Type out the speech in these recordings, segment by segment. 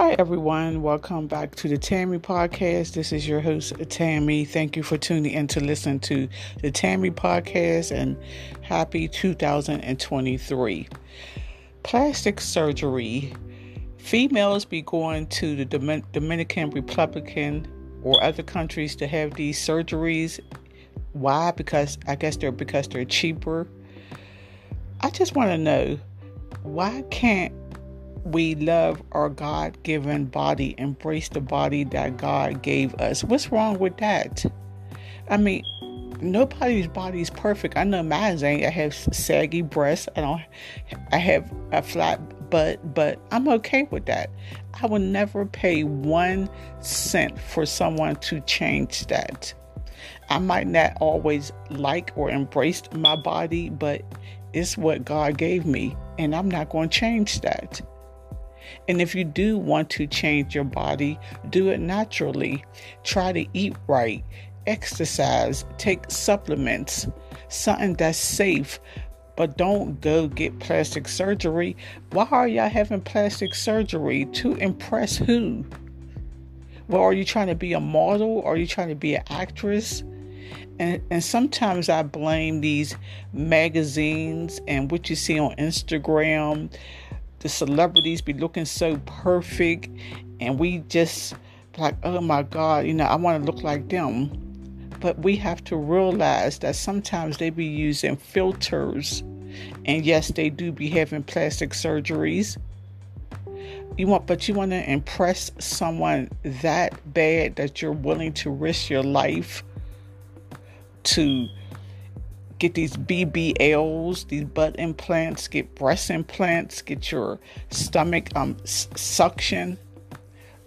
Hi, everyone. Welcome back to the Tammy Podcast. This is your host, Tammy. Thank you for tuning in to listen to the Tammy Podcast and happy 2023. Plastic surgery. Females be going to the Dominican Republican or other countries to have these surgeries. Why? Because I guess they're because they're cheaper. I just want to know why can't we love our God given body, embrace the body that God gave us. What's wrong with that? I mean, nobody's body is perfect. I know mine ain't. I have saggy breasts. I don't. I have a flat butt, but I'm okay with that. I will never pay one cent for someone to change that. I might not always like or embrace my body, but it's what God gave me, and I'm not going to change that. And if you do want to change your body, do it naturally. Try to eat right, exercise, take supplements, something that's safe. But don't go get plastic surgery. Why are y'all having plastic surgery? To impress who? Well, are you trying to be a model? Are you trying to be an actress? And, and sometimes I blame these magazines and what you see on Instagram the celebrities be looking so perfect and we just like oh my god you know i want to look like them. But we have to realize that sometimes they be using filters and yes they do be having plastic surgeries. You want but you want to impress someone that bad that you're willing to risk your life to get these BBLs, these butt implants, get breast implants, get your stomach um suction.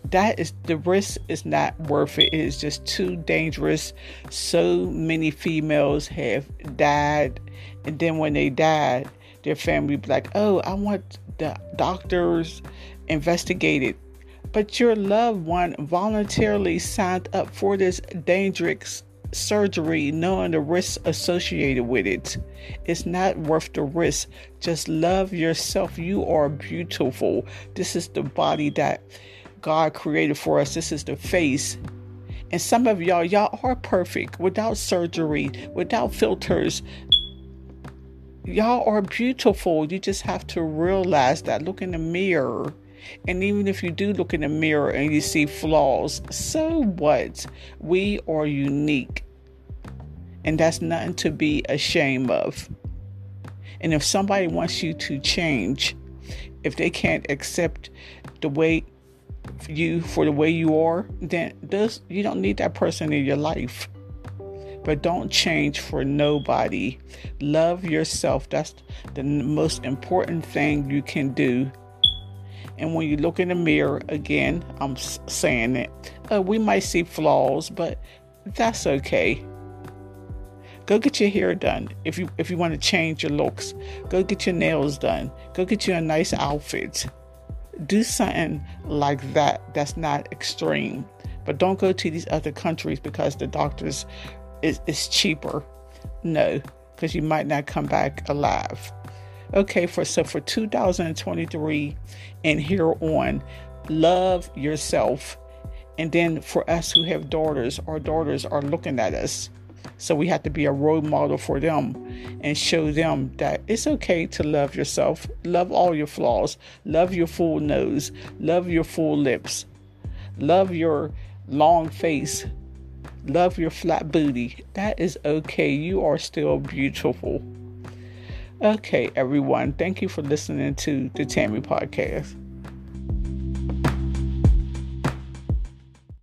That is the risk is not worth it. It is just too dangerous. So many females have died, and then when they died, their family be like, "Oh, I want the doctors investigated." But your loved one voluntarily signed up for this dangerous surgery knowing the risks associated with it. It's not worth the risk. Just love yourself. You are beautiful. This is the body that God created for us. This is the face. And some of y'all, y'all are perfect without surgery, without filters. Y'all are beautiful. You just have to realize that. Look in the mirror and even if you do look in the mirror and you see flaws, so what? We are unique. And that's nothing to be ashamed of. And if somebody wants you to change, if they can't accept the way you for the way you are, then does you don't need that person in your life. But don't change for nobody. Love yourself. That's the most important thing you can do and when you look in the mirror, again, I'm saying it, uh, we might see flaws, but that's okay. Go get your hair done if you if you want to change your looks. Go get your nails done. Go get you a nice outfit. Do something like that. That's not extreme. But don't go to these other countries because the doctors is, is cheaper. No, because you might not come back alive. Okay, for so for 2023 and here on, love yourself. And then for us who have daughters, our daughters are looking at us. So we have to be a role model for them and show them that it's okay to love yourself. Love all your flaws. Love your full nose. Love your full lips. Love your long face. Love your flat booty. That is okay. You are still beautiful. Okay, everyone. Thank you for listening to the Tammy Podcast.